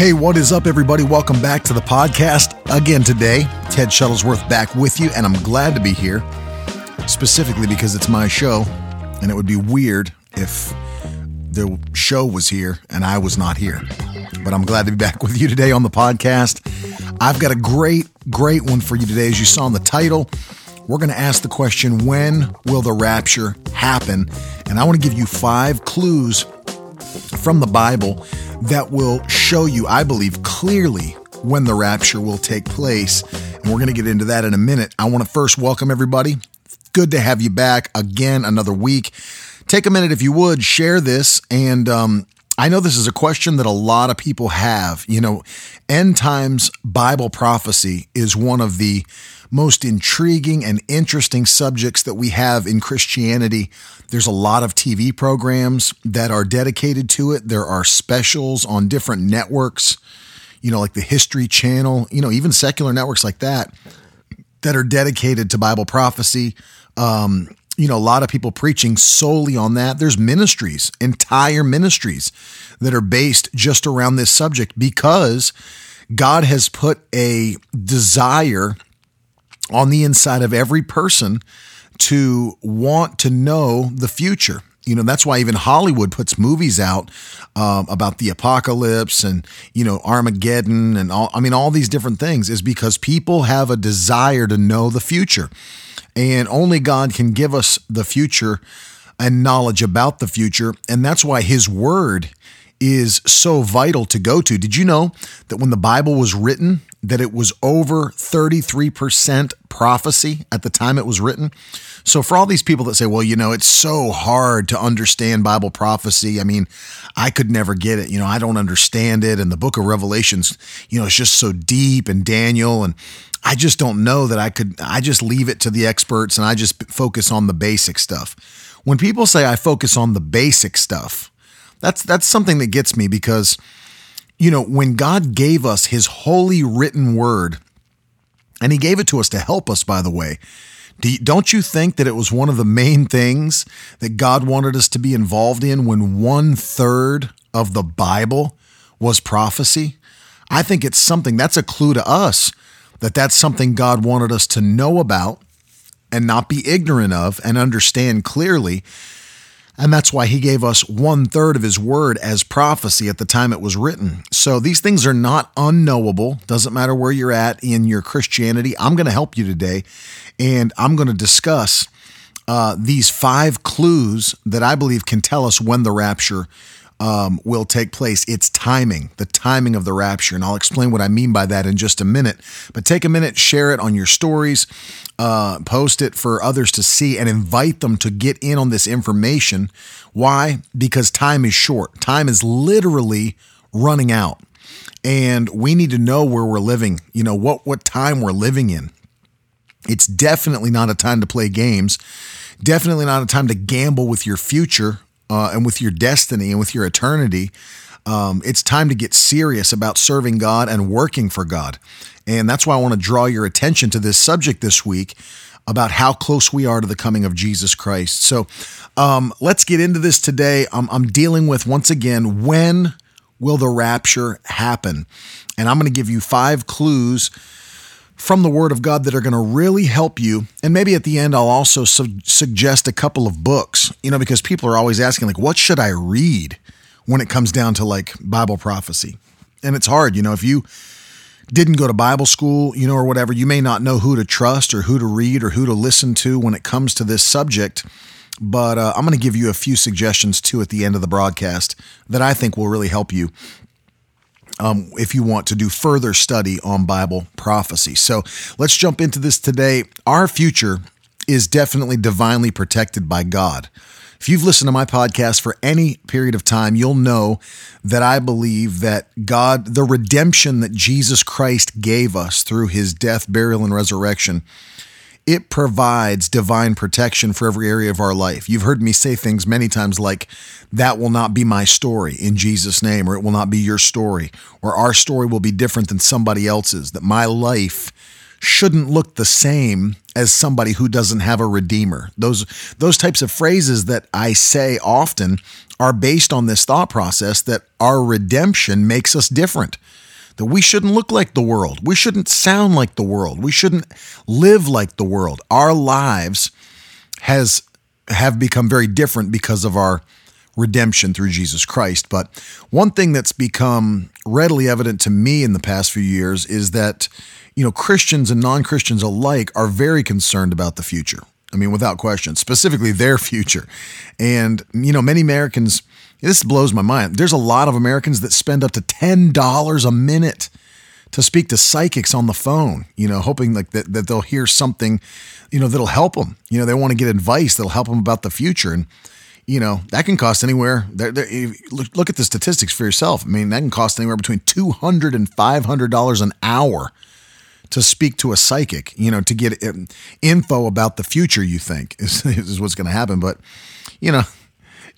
Hey, what is up, everybody? Welcome back to the podcast again today. Ted Shuttlesworth back with you, and I'm glad to be here, specifically because it's my show, and it would be weird if the show was here and I was not here. But I'm glad to be back with you today on the podcast. I've got a great, great one for you today. As you saw in the title, we're going to ask the question when will the rapture happen? And I want to give you five clues from the Bible that will show you, I believe, clearly when the rapture will take place. And we're going to get into that in a minute. I want to first welcome everybody. Good to have you back again another week. Take a minute, if you would, share this. And um, I know this is a question that a lot of people have. You know, end times Bible prophecy is one of the most intriguing and interesting subjects that we have in Christianity. There's a lot of TV programs that are dedicated to it. There are specials on different networks, you know, like the History Channel, you know, even secular networks like that that are dedicated to Bible prophecy. Um, you know, a lot of people preaching solely on that. There's ministries, entire ministries that are based just around this subject because God has put a desire on the inside of every person to want to know the future. You know, that's why even Hollywood puts movies out um, about the apocalypse and, you know, Armageddon and all, I mean, all these different things is because people have a desire to know the future. And only God can give us the future and knowledge about the future. And that's why His Word is so vital to go to. Did you know that when the Bible was written, that it was over 33% prophecy at the time it was written? So for all these people that say, well, you know, it's so hard to understand Bible prophecy. I mean, I could never get it. You know, I don't understand it. And the book of Revelations, you know, it's just so deep and Daniel and I just don't know that I could I just leave it to the experts and I just focus on the basic stuff. When people say I focus on the basic stuff, that's that's something that gets me because you know, when God gave us his holy written word, and he gave it to us to help us by the way, do don't you think that it was one of the main things that God wanted us to be involved in when one third of the Bible was prophecy? I think it's something that's a clue to us that that's something God wanted us to know about and not be ignorant of and understand clearly and that's why he gave us one third of his word as prophecy at the time it was written. So these things are not unknowable. Doesn't matter where you're at in your Christianity. I'm going to help you today. And I'm going to discuss uh, these five clues that I believe can tell us when the rapture um, will take place. It's timing, the timing of the rapture. And I'll explain what I mean by that in just a minute. But take a minute, share it on your stories, uh, post it for others to see, and invite them to get in on this information. Why? Because time is short. Time is literally running out. And we need to know where we're living, you know, what, what time we're living in. It's definitely not a time to play games. Definitely not a time to gamble with your future uh, and with your destiny and with your eternity, um, it's time to get serious about serving God and working for God. And that's why I want to draw your attention to this subject this week about how close we are to the coming of Jesus Christ. So um, let's get into this today. I'm, I'm dealing with, once again, when will the rapture happen? And I'm going to give you five clues from the Word of God that are going to really help you. And maybe at the end, I'll also su- suggest a couple of books, you know, because people are always asking, like, what should I read when it comes down to like Bible prophecy? And it's hard, you know, if you didn't go to Bible school, you know, or whatever, you may not know who to trust or who to read or who to listen to when it comes to this subject. But uh, I'm going to give you a few suggestions too at the end of the broadcast that I think will really help you um, if you want to do further study on Bible prophecy. So let's jump into this today. Our future is definitely divinely protected by God. If you've listened to my podcast for any period of time, you'll know that I believe that God, the redemption that Jesus Christ gave us through his death, burial, and resurrection, it provides divine protection for every area of our life. You've heard me say things many times like, that will not be my story in Jesus' name, or it will not be your story, or our story will be different than somebody else's, that my life shouldn't look the same as somebody who doesn't have a redeemer. Those those types of phrases that I say often are based on this thought process that our redemption makes us different. That we shouldn't look like the world. We shouldn't sound like the world. We shouldn't live like the world. Our lives has have become very different because of our redemption through Jesus Christ. But one thing that's become readily evident to me in the past few years is that you know, Christians and non Christians alike are very concerned about the future. I mean, without question, specifically their future. And, you know, many Americans, this blows my mind. There's a lot of Americans that spend up to $10 a minute to speak to psychics on the phone, you know, hoping like that, that they'll hear something, you know, that'll help them. You know, they want to get advice that'll help them about the future. And, you know, that can cost anywhere. They're, they're, look at the statistics for yourself. I mean, that can cost anywhere between $200 and $500 an hour to speak to a psychic, you know, to get um, info about the future, you think is, is what's going to happen. But, you know,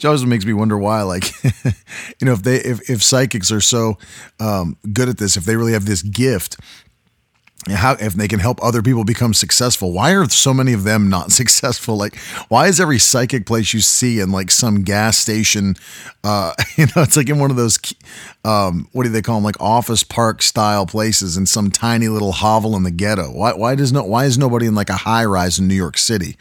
it always makes me wonder why, like, you know, if they, if, if psychics are so um, good at this, if they really have this gift, how if they can help other people become successful why are so many of them not successful? Like why is every psychic place you see in like some gas station uh you know it's like in one of those um what do they call them like office park style places in some tiny little hovel in the ghetto. Why why does no why is nobody in like a high rise in New York City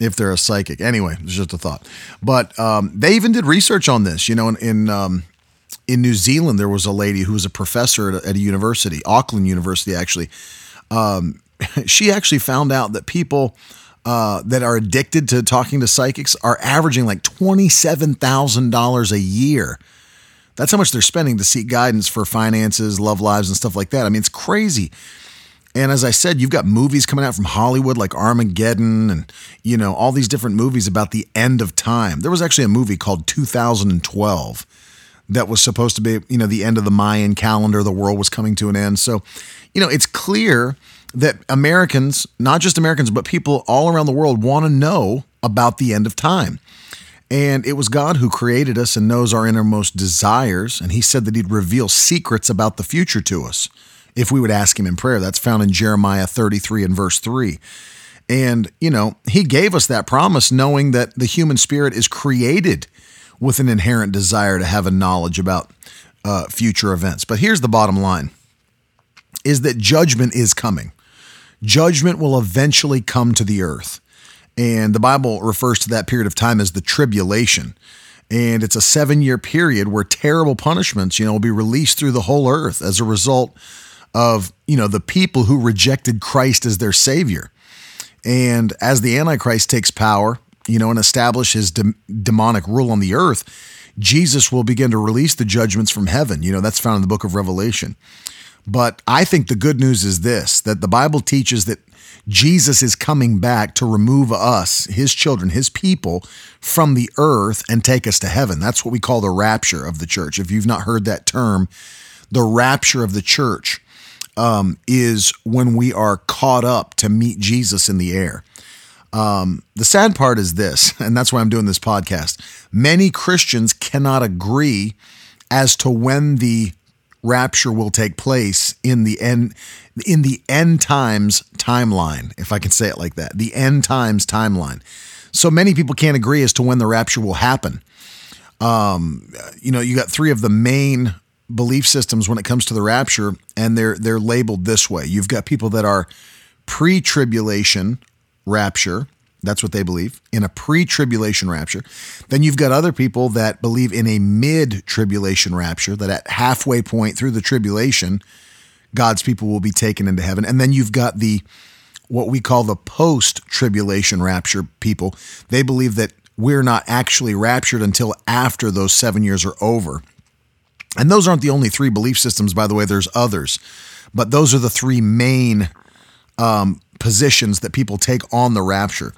if they're a psychic anyway it's just a thought but um they even did research on this you know in, in um in New Zealand, there was a lady who was a professor at a, at a university, Auckland University, actually. Um, she actually found out that people uh, that are addicted to talking to psychics are averaging like $27,000 a year. That's how much they're spending to seek guidance for finances, love lives, and stuff like that. I mean, it's crazy. And as I said, you've got movies coming out from Hollywood like Armageddon and, you know, all these different movies about the end of time. There was actually a movie called 2012 that was supposed to be, you know, the end of the Mayan calendar. The world was coming to an end. So, you know, it's clear that Americans, not just Americans, but people all around the world want to know about the end of time. And it was God who created us and knows our innermost desires. And He said that He'd reveal secrets about the future to us if we would ask Him in prayer. That's found in Jeremiah 33 and verse 3. And, you know, He gave us that promise knowing that the human spirit is created with an inherent desire to have a knowledge about uh, future events. But here's the bottom line is that judgment is coming. Judgment will eventually come to the earth. And the Bible refers to that period of time as the tribulation. And it's a seven year period where terrible punishments, you know, will be released through the whole earth as a result of, you know, the people who rejected Christ as their savior. And as the Antichrist takes power, you know, and establishes de- demonic rule on the earth, Jesus will begin to release the judgments from heaven. You know, that's found in the book of Revelation. But I think the good news is this that the Bible teaches that Jesus is coming back to remove us, his children, his people, from the earth and take us to heaven. That's what we call the rapture of the church. If you've not heard that term, the rapture of the church um, is when we are caught up to meet Jesus in the air. Um, the sad part is this, and that's why I'm doing this podcast. Many Christians cannot agree as to when the rapture will take place in the end in the end times timeline, if I can say it like that. The end times timeline. So many people can't agree as to when the rapture will happen. Um, you know, you got three of the main belief systems when it comes to the rapture, and they're they're labeled this way. You've got people that are pre-tribulation rapture. That's what they believe in a pre tribulation rapture. Then you've got other people that believe in a mid tribulation rapture, that at halfway point through the tribulation, God's people will be taken into heaven. And then you've got the what we call the post tribulation rapture people. They believe that we're not actually raptured until after those seven years are over. And those aren't the only three belief systems, by the way, there's others. But those are the three main um, positions that people take on the rapture.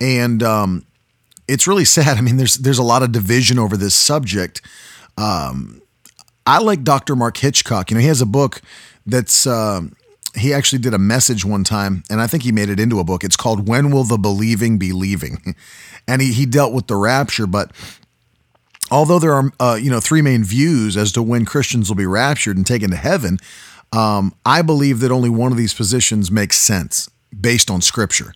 And um, it's really sad. I mean, there's there's a lot of division over this subject. Um, I like Dr. Mark Hitchcock. You know, he has a book that's uh, he actually did a message one time, and I think he made it into a book. It's called "When Will the Believing Be Leaving," and he he dealt with the rapture. But although there are uh, you know three main views as to when Christians will be raptured and taken to heaven, um, I believe that only one of these positions makes sense based on Scripture.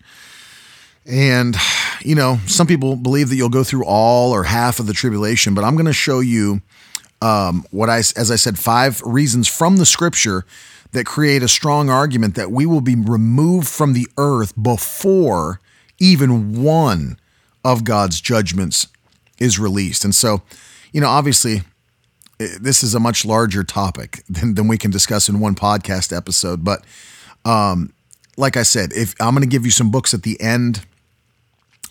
And, you know, some people believe that you'll go through all or half of the tribulation, but I'm going to show you um, what I, as I said, five reasons from the scripture that create a strong argument that we will be removed from the earth before even one of God's judgments is released. And so, you know, obviously, eh, this is a much larger topic than, than we can discuss in one podcast episode. But um, like I said, if I'm going to give you some books at the end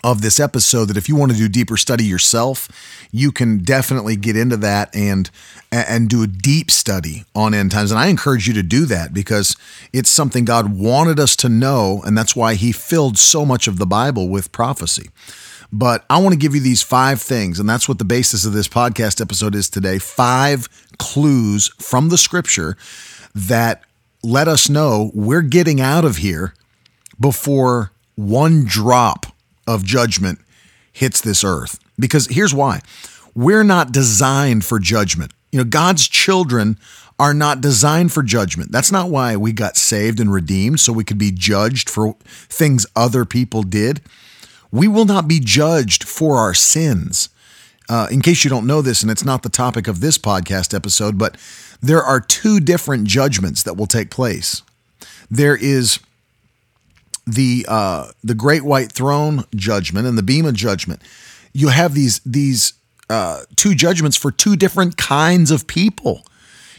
of this episode that if you want to do deeper study yourself, you can definitely get into that and and do a deep study on end times. And I encourage you to do that because it's something God wanted us to know, and that's why He filled so much of the Bible with prophecy. But I want to give you these five things, and that's what the basis of this podcast episode is today. Five clues from the scripture that let us know we're getting out of here before one drop of judgment hits this earth. Because here's why we're not designed for judgment. You know, God's children are not designed for judgment. That's not why we got saved and redeemed, so we could be judged for things other people did. We will not be judged for our sins. Uh, in case you don't know this, and it's not the topic of this podcast episode, but there are two different judgments that will take place. There is the uh, the Great White Throne judgment and the Bema judgment, you have these these uh, two judgments for two different kinds of people.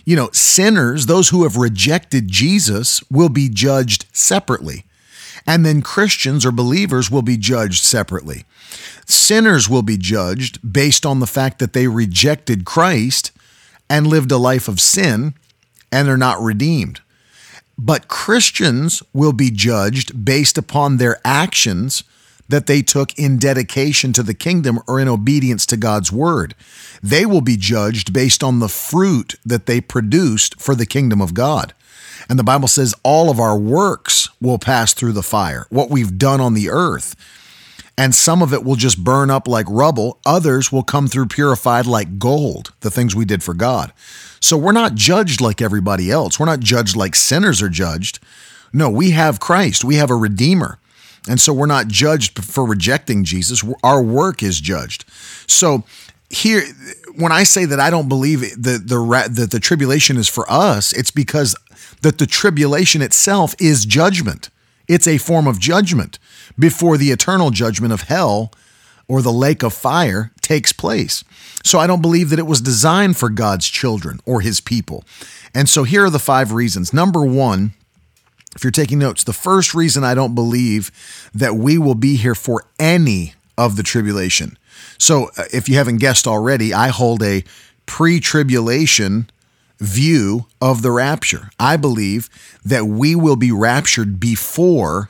You know, sinners, those who have rejected Jesus, will be judged separately. And then Christians or believers will be judged separately. Sinners will be judged based on the fact that they rejected Christ and lived a life of sin and are not redeemed. But Christians will be judged based upon their actions that they took in dedication to the kingdom or in obedience to God's word. They will be judged based on the fruit that they produced for the kingdom of God. And the Bible says all of our works will pass through the fire, what we've done on the earth. And some of it will just burn up like rubble, others will come through purified like gold, the things we did for God. So we're not judged like everybody else. We're not judged like sinners are judged. No, we have Christ, we have a Redeemer. And so we're not judged for rejecting Jesus. Our work is judged. So here, when I say that I don't believe that the, that the tribulation is for us, it's because that the tribulation itself is judgment. It's a form of judgment before the eternal judgment of hell or the lake of fire takes place. So I don't believe that it was designed for God's children or his people. And so here are the five reasons. Number one, if you're taking notes, the first reason I don't believe that we will be here for any of the tribulation. So uh, if you haven't guessed already, I hold a pre tribulation view of the rapture. I believe that we will be raptured before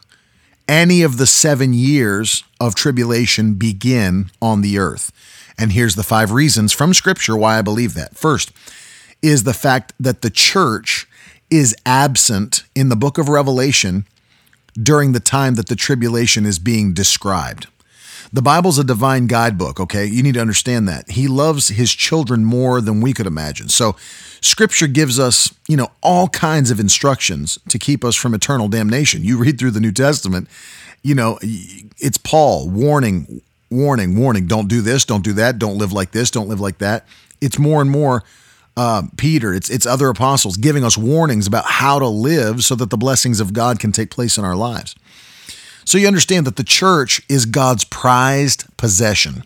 any of the seven years of tribulation begin on the earth. And here's the five reasons from Scripture why I believe that. First is the fact that the church is absent in the book of Revelation during the time that the tribulation is being described. The Bible's a divine guidebook, okay? You need to understand that. He loves his children more than we could imagine. So, scripture gives us, you know, all kinds of instructions to keep us from eternal damnation. You read through the New Testament, you know, it's Paul warning, warning, warning, don't do this, don't do that, don't live like this, don't live like that. It's more and more uh, Peter, it's it's other apostles giving us warnings about how to live so that the blessings of God can take place in our lives. So you understand that the church is God's prized possession.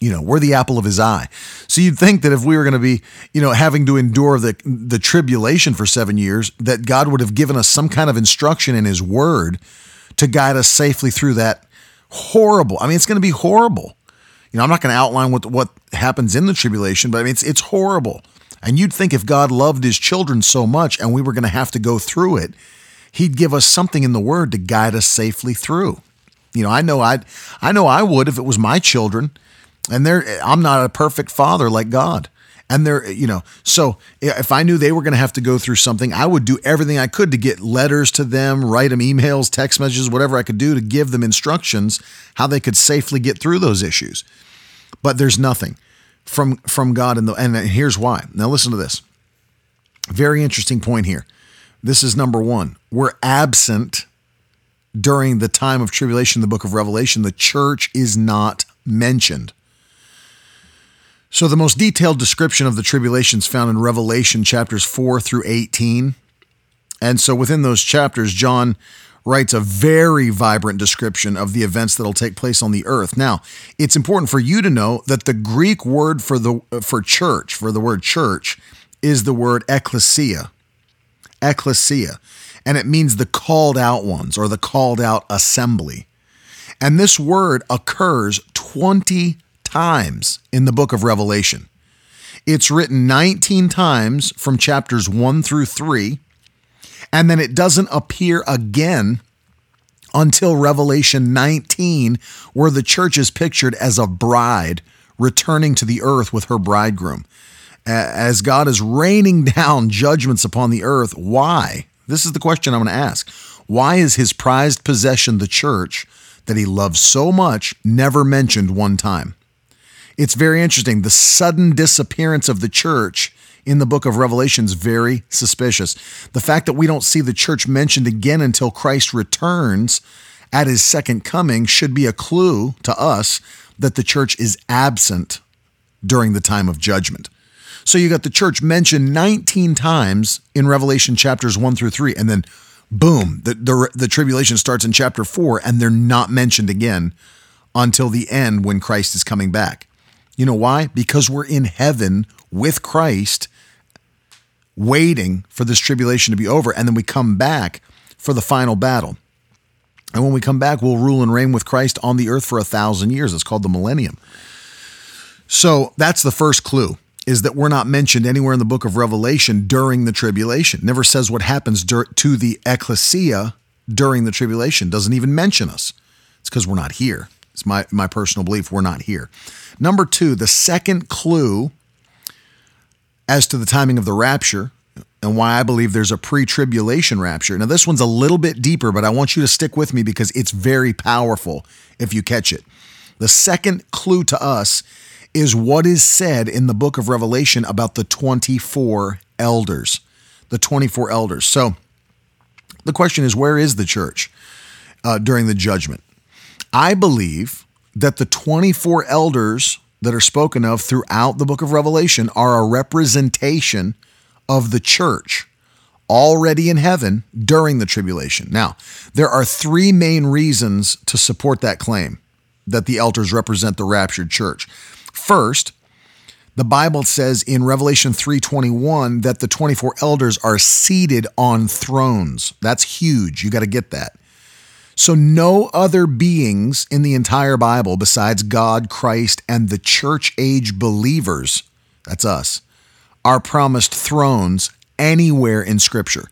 You know, we're the apple of his eye. So you'd think that if we were going to be, you know, having to endure the the tribulation for 7 years, that God would have given us some kind of instruction in his word to guide us safely through that horrible. I mean, it's going to be horrible. You know, I'm not going to outline what what happens in the tribulation, but I mean, it's it's horrible. And you'd think if God loved his children so much and we were going to have to go through it, he'd give us something in the word to guide us safely through. You know, I know I I know I would if it was my children. And there I'm not a perfect father like God. And they're, you know, so if I knew they were going to have to go through something, I would do everything I could to get letters to them, write them emails, text messages, whatever I could do to give them instructions how they could safely get through those issues. But there's nothing from from God and the and here's why. Now listen to this. Very interesting point here. This is number 1. We're absent during the time of tribulation the book of Revelation. The church is not mentioned. So, the most detailed description of the tribulations found in Revelation chapters 4 through 18. And so, within those chapters, John writes a very vibrant description of the events that'll take place on the earth. Now, it's important for you to know that the Greek word for the for church, for the word church, is the word ecclesia. Ecclesia. And it means the called out ones or the called out assembly. And this word occurs 20 times in the book of Revelation. It's written 19 times from chapters 1 through 3, and then it doesn't appear again until Revelation 19, where the church is pictured as a bride returning to the earth with her bridegroom. As God is raining down judgments upon the earth, why? This is the question I'm going to ask. Why is his prized possession, the church, that he loves so much, never mentioned one time? It's very interesting. The sudden disappearance of the church in the book of Revelation is very suspicious. The fact that we don't see the church mentioned again until Christ returns at his second coming should be a clue to us that the church is absent during the time of judgment. So you got the church mentioned 19 times in Revelation chapters 1 through 3, and then boom, the, the, the tribulation starts in chapter 4, and they're not mentioned again until the end when Christ is coming back. You know why? Because we're in heaven with Christ, waiting for this tribulation to be over, and then we come back for the final battle. And when we come back, we'll rule and reign with Christ on the earth for a thousand years. It's called the millennium. So that's the first clue is that we're not mentioned anywhere in the book of Revelation during the tribulation. Never says what happens to the ecclesia during the tribulation. Doesn't even mention us. It's because we're not here. It's my, my personal belief we're not here. Number two, the second clue as to the timing of the rapture and why I believe there's a pre tribulation rapture. Now, this one's a little bit deeper, but I want you to stick with me because it's very powerful if you catch it. The second clue to us is what is said in the book of Revelation about the 24 elders. The 24 elders. So the question is where is the church uh, during the judgment? I believe that the 24 elders that are spoken of throughout the book of Revelation are a representation of the church already in heaven during the tribulation. Now, there are three main reasons to support that claim that the elders represent the raptured church. First, the Bible says in Revelation 3:21 that the 24 elders are seated on thrones. That's huge. You got to get that. So no other beings in the entire Bible besides God, Christ, and the church age believers, that's us, are promised thrones anywhere in scripture.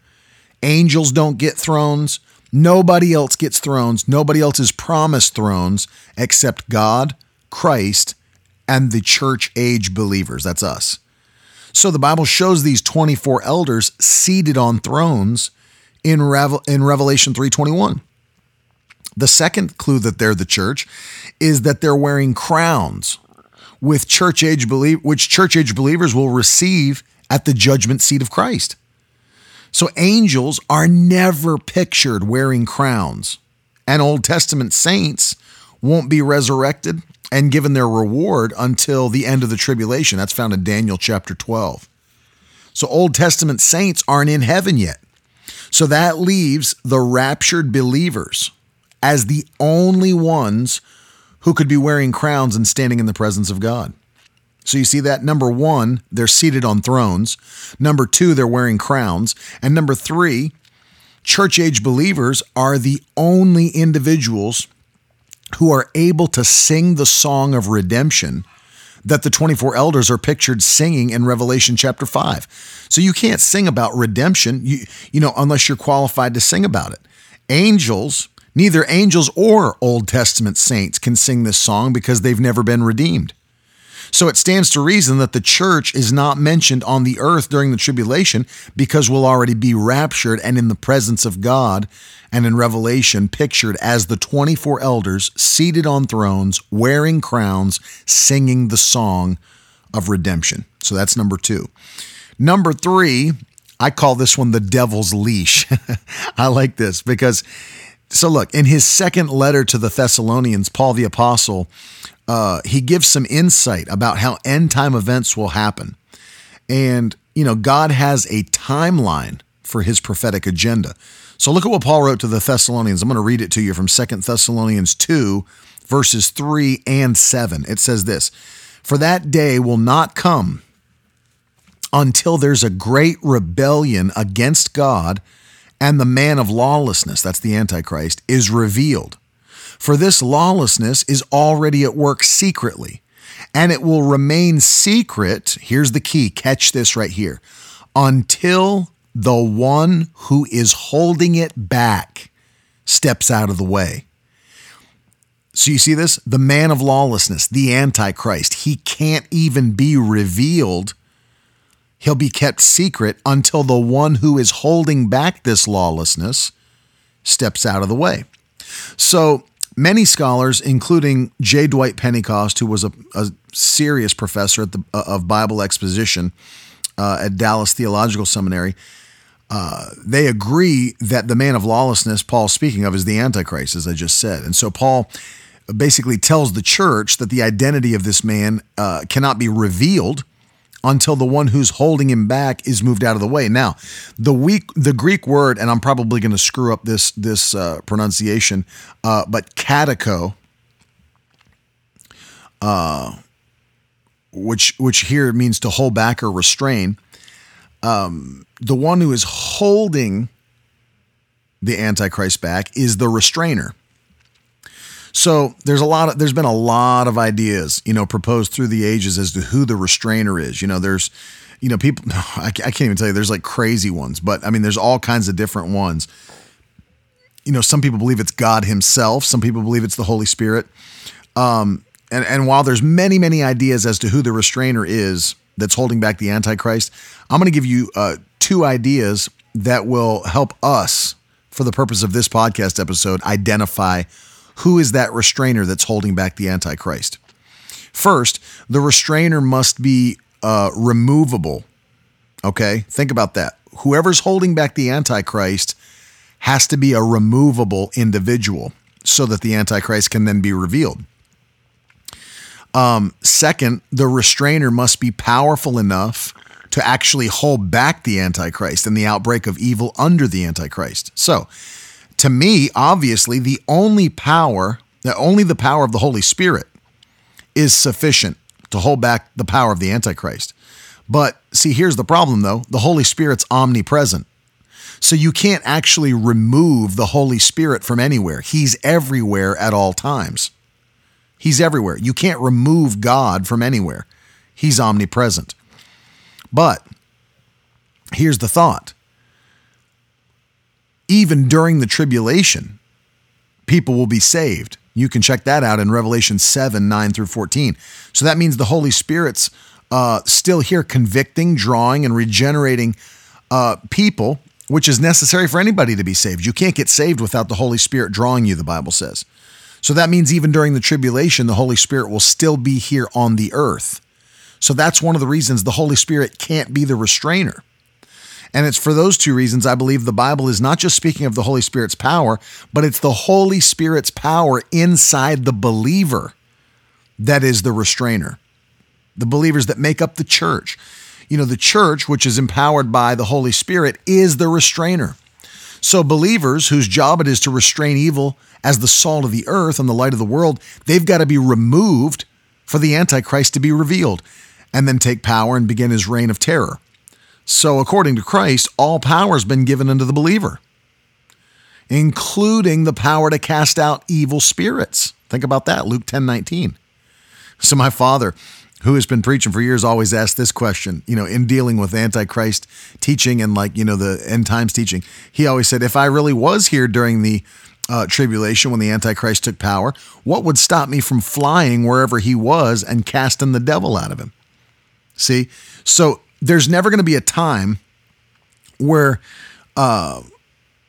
Angels don't get thrones. Nobody else gets thrones. Nobody else is promised thrones except God, Christ, and the church age believers. That's us. So the Bible shows these 24 elders seated on thrones in, Revel- in Revelation 3:21. The second clue that they're the church is that they're wearing crowns with church age believe which church age believers will receive at the judgment seat of Christ. So angels are never pictured wearing crowns, and Old Testament saints won't be resurrected and given their reward until the end of the tribulation. That's found in Daniel chapter 12. So Old Testament saints aren't in heaven yet. So that leaves the raptured believers as the only ones who could be wearing crowns and standing in the presence of God. So you see that number one, they're seated on thrones. Number two, they're wearing crowns. And number three, church age believers are the only individuals who are able to sing the song of redemption that the 24 elders are pictured singing in Revelation chapter 5. So you can't sing about redemption, you, you know, unless you're qualified to sing about it. Angels, neither angels or Old Testament saints can sing this song because they've never been redeemed. So it stands to reason that the church is not mentioned on the earth during the tribulation because we'll already be raptured and in the presence of God and in Revelation pictured as the 24 elders seated on thrones, wearing crowns, singing the song of redemption. So that's number two. Number three, I call this one the devil's leash. I like this because, so look, in his second letter to the Thessalonians, Paul the Apostle, uh, he gives some insight about how end time events will happen. And, you know, God has a timeline for his prophetic agenda. So look at what Paul wrote to the Thessalonians. I'm going to read it to you from Second Thessalonians 2, verses 3 and 7. It says this For that day will not come until there's a great rebellion against God and the man of lawlessness, that's the Antichrist, is revealed. For this lawlessness is already at work secretly, and it will remain secret. Here's the key catch this right here until the one who is holding it back steps out of the way. So you see this? The man of lawlessness, the Antichrist, he can't even be revealed he'll be kept secret until the one who is holding back this lawlessness steps out of the way. So many scholars, including J. Dwight Pentecost, who was a, a serious professor the, uh, of Bible exposition uh, at Dallas Theological Seminary, uh, they agree that the man of lawlessness, Paul speaking of, is the Antichrist, as I just said. And so Paul basically tells the church that the identity of this man uh, cannot be revealed until the one who's holding him back is moved out of the way. Now, the weak, the Greek word, and I'm probably going to screw up this this uh, pronunciation, uh, but katiko, uh, which which here means to hold back or restrain. Um, the one who is holding the Antichrist back is the restrainer. So there's a lot of there's been a lot of ideas, you know, proposed through the ages as to who the restrainer is. You know, there's, you know, people I, can't even tell you. There's like crazy ones, but I mean, there's all kinds of different ones. You know, some people believe it's God Himself. Some people believe it's the Holy Spirit. Um, and and while there's many many ideas as to who the restrainer is that's holding back the Antichrist, I'm going to give you uh, two ideas that will help us, for the purpose of this podcast episode, identify who is that restrainer that's holding back the Antichrist? First, the restrainer must be uh, removable. Okay, think about that. Whoever's holding back the Antichrist has to be a removable individual so that the Antichrist can then be revealed. Um, second, the restrainer must be powerful enough to actually hold back the Antichrist and the outbreak of evil under the Antichrist. So, to me, obviously, the only power, only the power of the Holy Spirit is sufficient to hold back the power of the Antichrist. But see, here's the problem though the Holy Spirit's omnipresent. So you can't actually remove the Holy Spirit from anywhere. He's everywhere at all times. He's everywhere. You can't remove God from anywhere. He's omnipresent. But here's the thought even during the tribulation, people will be saved. You can check that out in Revelation 7 9 through 14. So that means the Holy Spirit's uh, still here convicting, drawing, and regenerating uh, people, which is necessary for anybody to be saved. You can't get saved without the Holy Spirit drawing you, the Bible says. So that means even during the tribulation, the Holy Spirit will still be here on the earth. So that's one of the reasons the Holy Spirit can't be the restrainer. And it's for those two reasons I believe the Bible is not just speaking of the Holy Spirit's power, but it's the Holy Spirit's power inside the believer that is the restrainer. The believers that make up the church. You know, the church, which is empowered by the Holy Spirit, is the restrainer. So, believers whose job it is to restrain evil as the salt of the earth and the light of the world, they've got to be removed for the Antichrist to be revealed and then take power and begin his reign of terror. So, according to Christ, all power has been given unto the believer, including the power to cast out evil spirits. Think about that, Luke 10 19. So, my father, who has been preaching for years, always asked this question, you know, in dealing with Antichrist teaching and like, you know, the end times teaching. He always said, if I really was here during the uh, tribulation when the Antichrist took power, what would stop me from flying wherever he was and casting the devil out of him? See? So there's never going to be a time where uh,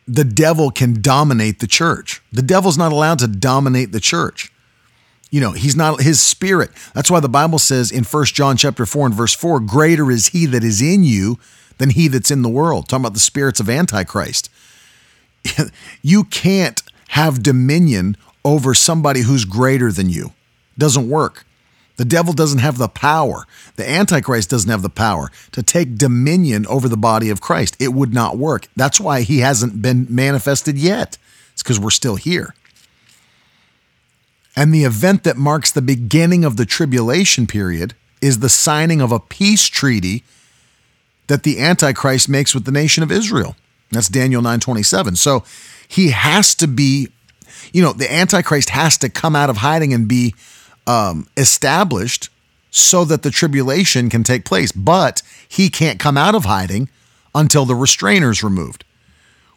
the devil can dominate the church. The devil's not allowed to dominate the church. You know, he's not his spirit. That's why the Bible says in First John chapter 4 and verse 4, greater is he that is in you than he that's in the world. Talking about the spirits of Antichrist. you can't have dominion over somebody who's greater than you. Doesn't work. The devil doesn't have the power. The Antichrist doesn't have the power to take dominion over the body of Christ. It would not work. That's why he hasn't been manifested yet. It's because we're still here. And the event that marks the beginning of the tribulation period is the signing of a peace treaty that the Antichrist makes with the nation of Israel. That's Daniel 9:27. So he has to be, you know, the Antichrist has to come out of hiding and be um, established so that the tribulation can take place. But he can't come out of hiding until the restrainer is removed,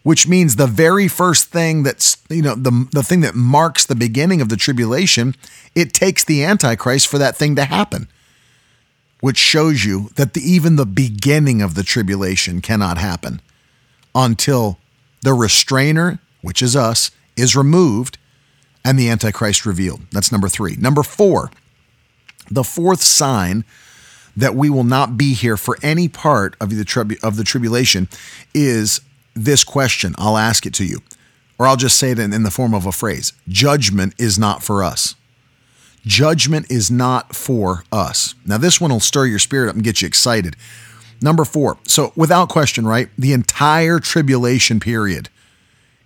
which means the very first thing that's, you know, the, the thing that marks the beginning of the tribulation, it takes the Antichrist for that thing to happen, which shows you that the, even the beginning of the tribulation cannot happen until the restrainer, which is us, is removed and the Antichrist revealed. That's number three. Number four, the fourth sign that we will not be here for any part of the, tribu- of the tribulation is this question. I'll ask it to you, or I'll just say it in, in the form of a phrase Judgment is not for us. Judgment is not for us. Now, this one will stir your spirit up and get you excited. Number four. So, without question, right? The entire tribulation period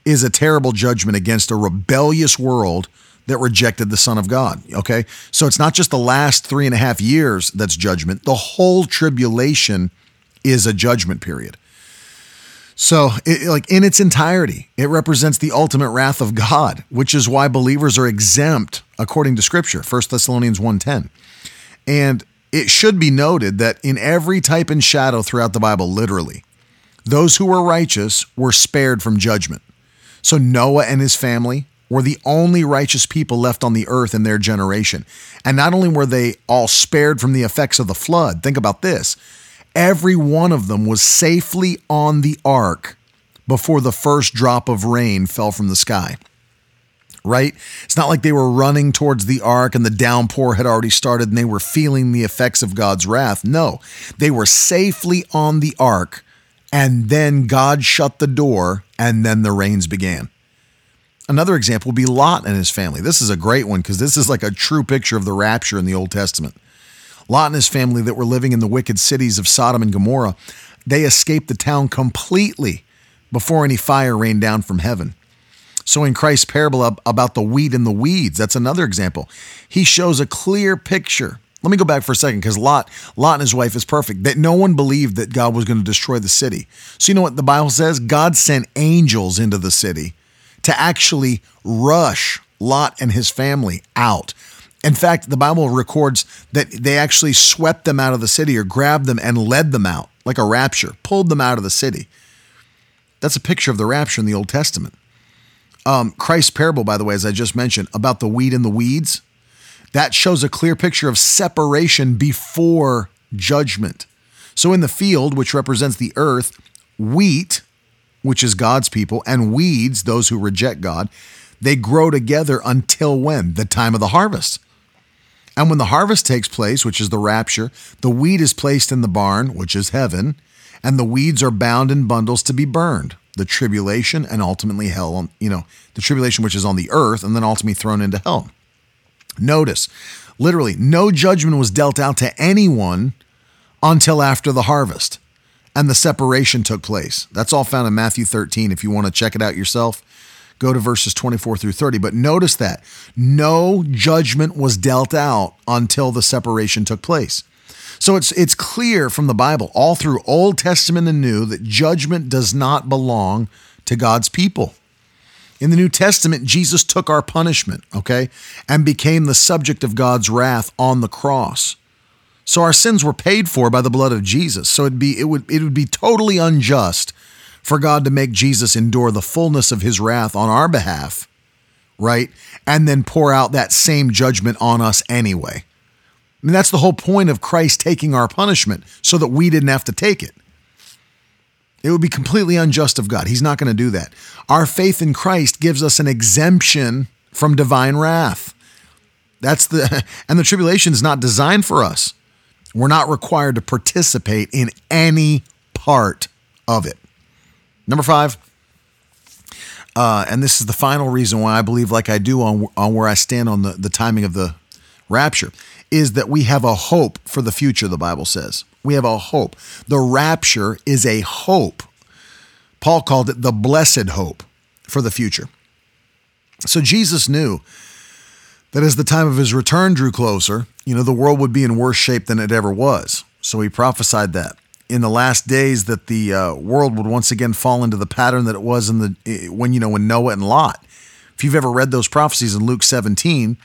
is a terrible judgment against a rebellious world that rejected the Son of God. Okay. So it's not just the last three and a half years that's judgment, the whole tribulation is a judgment period. So, it, like in its entirety, it represents the ultimate wrath of God, which is why believers are exempt according to Scripture, 1 Thessalonians 1:10. And it should be noted that in every type and shadow throughout the Bible, literally, those who were righteous were spared from judgment. So Noah and his family were the only righteous people left on the earth in their generation. And not only were they all spared from the effects of the flood, think about this every one of them was safely on the ark before the first drop of rain fell from the sky. Right? It's not like they were running towards the ark and the downpour had already started and they were feeling the effects of God's wrath. No, they were safely on the ark and then God shut the door, and then the rains began. Another example would be Lot and his family. This is a great one because this is like a true picture of the rapture in the Old Testament. Lot and his family that were living in the wicked cities of Sodom and Gomorrah, they escaped the town completely before any fire rained down from heaven. So, in Christ's parable about the wheat and the weeds, that's another example. He shows a clear picture let me go back for a second because Lot, Lot and his wife is perfect. That no one believed that God was going to destroy the city. So you know what the Bible says? God sent angels into the city to actually rush Lot and his family out. In fact, the Bible records that they actually swept them out of the city or grabbed them and led them out like a rapture, pulled them out of the city. That's a picture of the rapture in the Old Testament. Um, Christ's parable, by the way, as I just mentioned, about the wheat and the weeds, that shows a clear picture of separation before judgment. So, in the field, which represents the earth, wheat, which is God's people, and weeds, those who reject God, they grow together until when? The time of the harvest. And when the harvest takes place, which is the rapture, the wheat is placed in the barn, which is heaven, and the weeds are bound in bundles to be burned. The tribulation and ultimately hell, you know, the tribulation which is on the earth and then ultimately thrown into hell. Notice, literally, no judgment was dealt out to anyone until after the harvest and the separation took place. That's all found in Matthew 13. If you want to check it out yourself, go to verses 24 through 30. But notice that no judgment was dealt out until the separation took place. So it's it's clear from the Bible, all through Old Testament and New, that judgment does not belong to God's people. In the New Testament, Jesus took our punishment, okay, and became the subject of God's wrath on the cross. So our sins were paid for by the blood of Jesus. So it'd be it would it would be totally unjust for God to make Jesus endure the fullness of his wrath on our behalf, right? And then pour out that same judgment on us anyway. I mean, that's the whole point of Christ taking our punishment so that we didn't have to take it. It would be completely unjust of God. He's not going to do that. Our faith in Christ gives us an exemption from divine wrath. That's the and the tribulation is not designed for us. We're not required to participate in any part of it. Number five, uh, and this is the final reason why I believe like I do on on where I stand on the, the timing of the rapture, is that we have a hope for the future, the Bible says. We have a hope. The rapture is a hope. Paul called it the blessed hope for the future. So Jesus knew that as the time of his return drew closer, you know, the world would be in worse shape than it ever was. So he prophesied that in the last days that the uh, world would once again fall into the pattern that it was in the eh, when you know when Noah and Lot. If you've ever read those prophecies in Luke 17,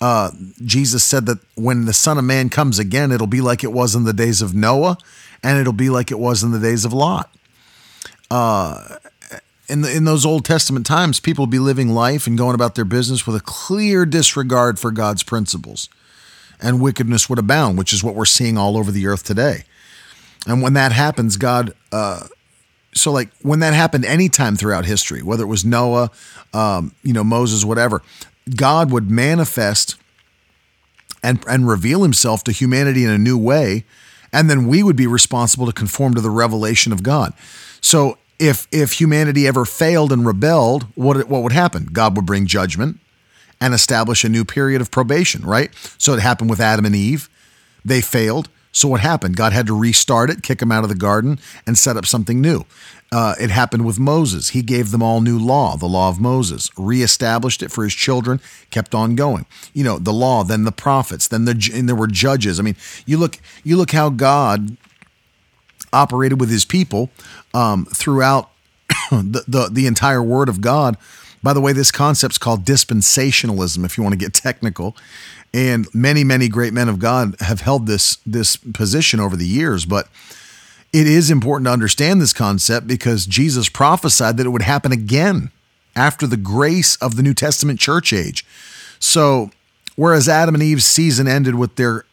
uh, Jesus said that when the Son of Man comes again, it'll be like it was in the days of Noah, and it'll be like it was in the days of Lot. Uh, in the, in those Old Testament times, people be living life and going about their business with a clear disregard for God's principles, and wickedness would abound, which is what we're seeing all over the earth today. And when that happens, God, uh, so like when that happened anytime throughout history, whether it was Noah, um, you know, Moses, whatever, God would manifest and and reveal himself to humanity in a new way and then we would be responsible to conform to the revelation of God. So if if humanity ever failed and rebelled, what what would happen? God would bring judgment and establish a new period of probation, right? So it happened with Adam and Eve. They failed. So what happened? God had to restart it, kick them out of the garden, and set up something new. Uh, it happened with Moses. He gave them all new law, the law of Moses, reestablished it for his children, kept on going. You know, the law, then the prophets, then the and there were judges. I mean, you look you look how God operated with his people um, throughout the, the the entire Word of God. By the way, this concept's called dispensationalism, if you want to get technical. And many, many great men of God have held this this position over the years, but it is important to understand this concept because Jesus prophesied that it would happen again after the grace of the New Testament church age. So, whereas Adam and Eve's season ended with their,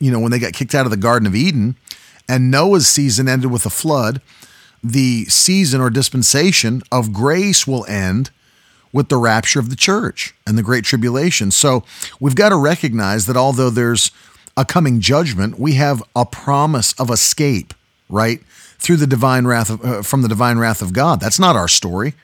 you know, when they got kicked out of the Garden of Eden, and Noah's season ended with a flood, the season or dispensation of grace will end with the rapture of the church and the great tribulation. So we've got to recognize that although there's a coming judgment, we have a promise of escape, right? Through the divine wrath of, uh, from the divine wrath of God. That's not our story.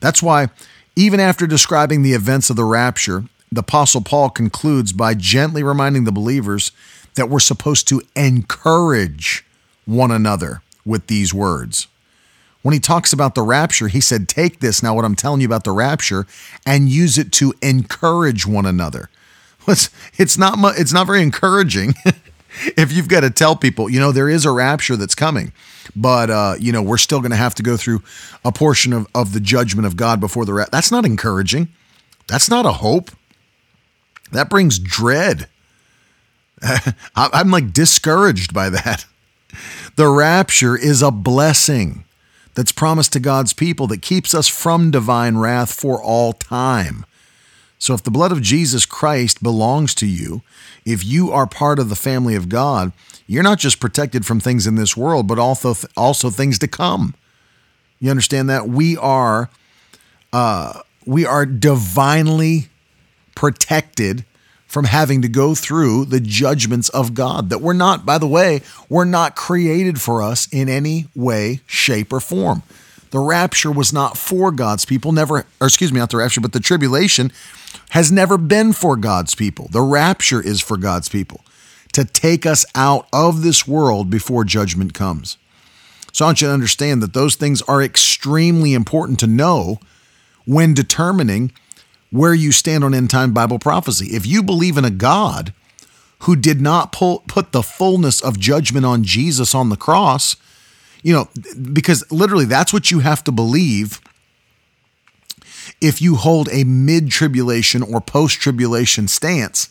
That's why even after describing the events of the rapture, the apostle Paul concludes by gently reminding the believers that we're supposed to encourage one another with these words when he talks about the rapture, he said, Take this now, what I'm telling you about the rapture, and use it to encourage one another. It's, it's, not, it's not very encouraging if you've got to tell people, you know, there is a rapture that's coming, but, uh, you know, we're still going to have to go through a portion of, of the judgment of God before the rapture. That's not encouraging. That's not a hope. That brings dread. I'm like discouraged by that. The rapture is a blessing that's promised to God's people that keeps us from divine wrath for all time. So, if the blood of Jesus Christ belongs to you, if you are part of the family of God, you're not just protected from things in this world, but also also things to come. You understand that we are uh, we are divinely protected from having to go through the judgments of God. That we're not, by the way, we're not created for us in any way, shape, or form. The rapture was not for God's people, never, or excuse me, not the rapture, but the tribulation has never been for God's people. The rapture is for God's people to take us out of this world before judgment comes. So I want you to understand that those things are extremely important to know when determining where you stand on end time Bible prophecy. If you believe in a God who did not pull, put the fullness of judgment on Jesus on the cross, you know, because literally that's what you have to believe if you hold a mid tribulation or post tribulation stance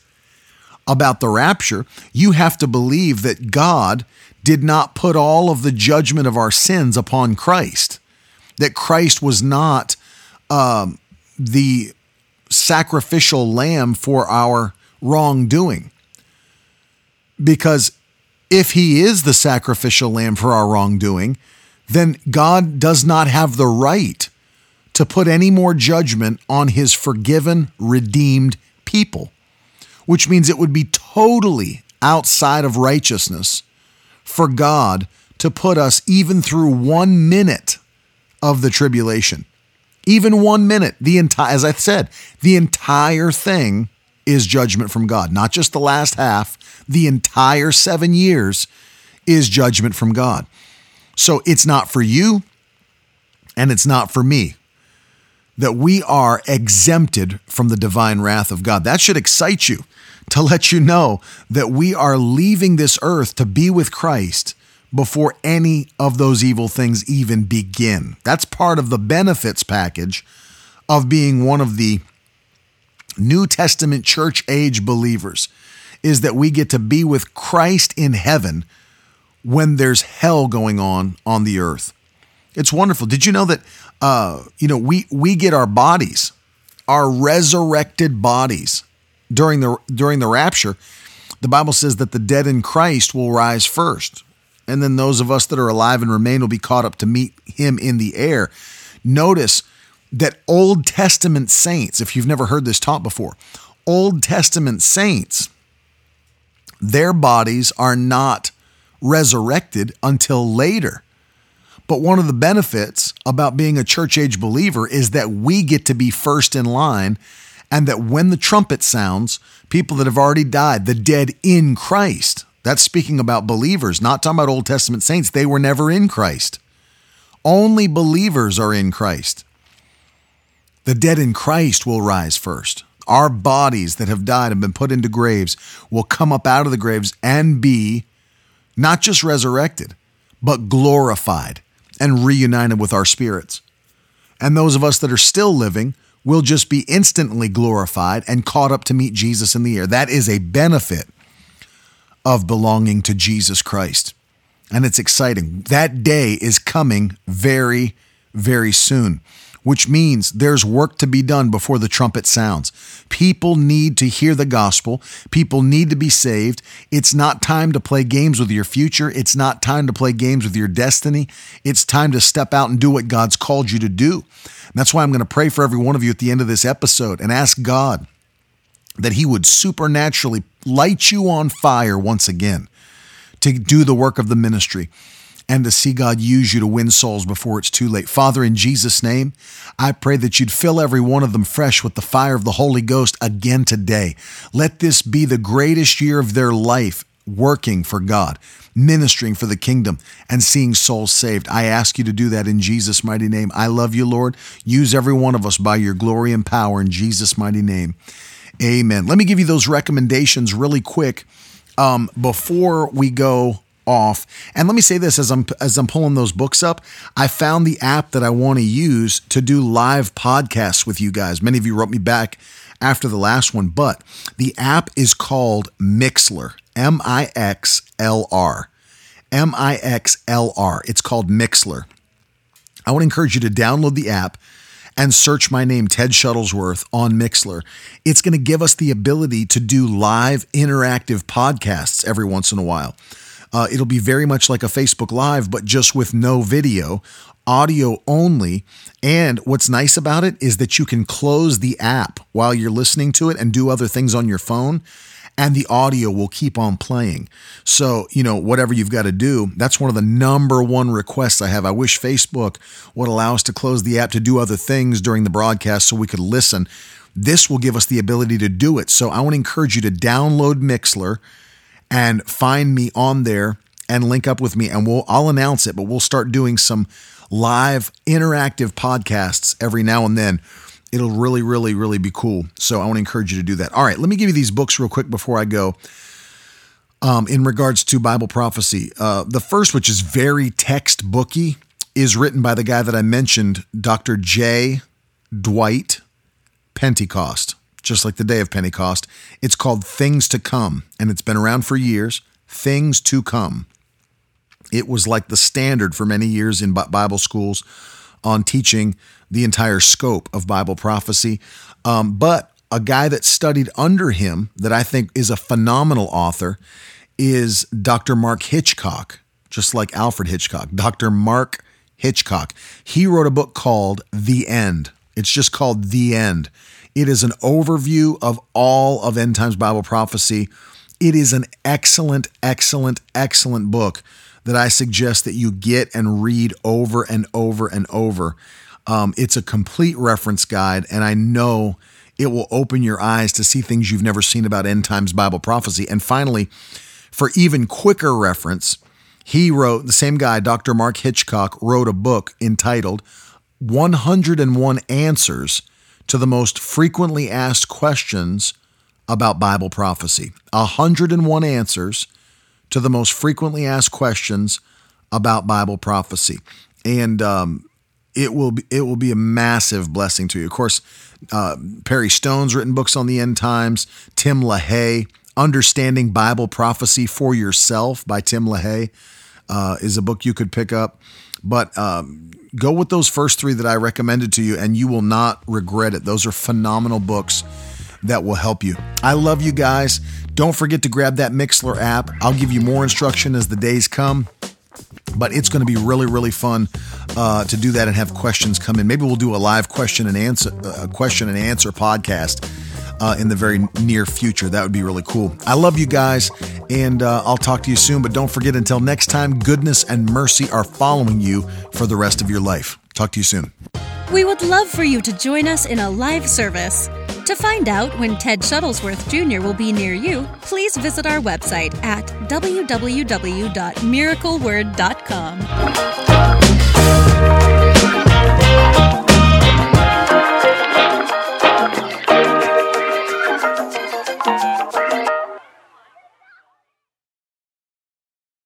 about the rapture, you have to believe that God did not put all of the judgment of our sins upon Christ. that Christ was not um, the sacrificial lamb for our wrongdoing. Because if he is the sacrificial lamb for our wrongdoing, then God does not have the right to put any more judgment on his forgiven, redeemed people, which means it would be totally outside of righteousness for God to put us even through one minute of the tribulation. Even one minute, the entire, as I said, the entire thing is judgment from God, not just the last half, the entire seven years is judgment from God. So it's not for you and it's not for me that we are exempted from the divine wrath of God. That should excite you to let you know that we are leaving this earth to be with Christ before any of those evil things even begin. That's part of the benefits package of being one of the New Testament church age believers is that we get to be with Christ in heaven when there's hell going on on the earth. It's wonderful. Did you know that uh, you know we we get our bodies, our resurrected bodies during the during the rapture? The Bible says that the dead in Christ will rise first, and then those of us that are alive and remain will be caught up to meet him in the air. Notice that Old Testament saints, if you've never heard this taught before, Old Testament saints, their bodies are not resurrected until later. But one of the benefits about being a church age believer is that we get to be first in line, and that when the trumpet sounds, people that have already died, the dead in Christ, that's speaking about believers, not talking about Old Testament saints, they were never in Christ. Only believers are in Christ. The dead in Christ will rise first. Our bodies that have died and been put into graves will come up out of the graves and be not just resurrected, but glorified and reunited with our spirits. And those of us that are still living will just be instantly glorified and caught up to meet Jesus in the air. That is a benefit of belonging to Jesus Christ. And it's exciting. That day is coming very, very soon which means there's work to be done before the trumpet sounds. People need to hear the gospel. People need to be saved. It's not time to play games with your future. It's not time to play games with your destiny. It's time to step out and do what God's called you to do. that's why I'm going to pray for every one of you at the end of this episode and ask God that He would supernaturally light you on fire once again to do the work of the ministry and to see God use you to win souls before it's too late. Father, in Jesus' name, I pray that you'd fill every one of them fresh with the fire of the Holy Ghost again today. Let this be the greatest year of their life working for God, ministering for the kingdom, and seeing souls saved. I ask you to do that in Jesus' mighty name. I love you, Lord. Use every one of us by your glory and power in Jesus' mighty name. Amen. Let me give you those recommendations really quick um, before we go off. And let me say this as I'm as I'm pulling those books up, I found the app that I want to use to do live podcasts with you guys. Many of you wrote me back after the last one, but the app is called Mixlr. M I X L R. M I X L R. It's called Mixlr. I to encourage you to download the app and search my name, Ted Shuttlesworth, on Mixlr. It's going to give us the ability to do live interactive podcasts every once in a while. Uh, it'll be very much like a Facebook Live, but just with no video, audio only. And what's nice about it is that you can close the app while you're listening to it and do other things on your phone. And the audio will keep on playing. So, you know, whatever you've got to do, that's one of the number one requests I have. I wish Facebook would allow us to close the app to do other things during the broadcast so we could listen. This will give us the ability to do it. So, I want to encourage you to download Mixlr and find me on there and link up with me and we'll I'll announce it, but we'll start doing some live interactive podcasts every now and then. It'll really, really, really be cool. So I want to encourage you to do that. All right, let me give you these books real quick before I go. Um, in regards to Bible prophecy, uh, the first, which is very textbooky, is written by the guy that I mentioned, Dr. J. Dwight Pentecost just like the day of Pentecost. It's called Things to Come, and it's been around for years. Things to Come. It was like the standard for many years in Bible schools on teaching the entire scope of Bible prophecy. Um, but a guy that studied under him that I think is a phenomenal author is Dr. Mark Hitchcock, just like Alfred Hitchcock. Dr. Mark Hitchcock. He wrote a book called The End. It's just called The End. It is an overview of all of end times Bible prophecy. It is an excellent, excellent, excellent book that I suggest that you get and read over and over and over. Um, it's a complete reference guide, and I know it will open your eyes to see things you've never seen about end times Bible prophecy. And finally, for even quicker reference, he wrote, the same guy, Dr. Mark Hitchcock, wrote a book entitled 101 Answers to the Most Frequently Asked Questions about Bible Prophecy. 101 Answers to the Most Frequently Asked Questions about Bible Prophecy. And um, it will be it will be a massive blessing to you. Of course, uh, Perry Stone's written books on the end times. Tim LaHaye, Understanding Bible Prophecy for Yourself by Tim LaHaye, uh, is a book you could pick up. But um, go with those first three that I recommended to you, and you will not regret it. Those are phenomenal books that will help you. I love you guys. Don't forget to grab that Mixlr app. I'll give you more instruction as the days come but it's going to be really really fun uh, to do that and have questions come in. Maybe we'll do a live question and answer uh, question and answer podcast uh, in the very near future. That would be really cool. I love you guys and uh, i'll talk to you soon but don't forget until next time goodness and mercy are following you for the rest of your life talk to you soon we would love for you to join us in a live service to find out when Ted Shuttlesworth Jr. will be near you, please visit our website at www.miracleword.com.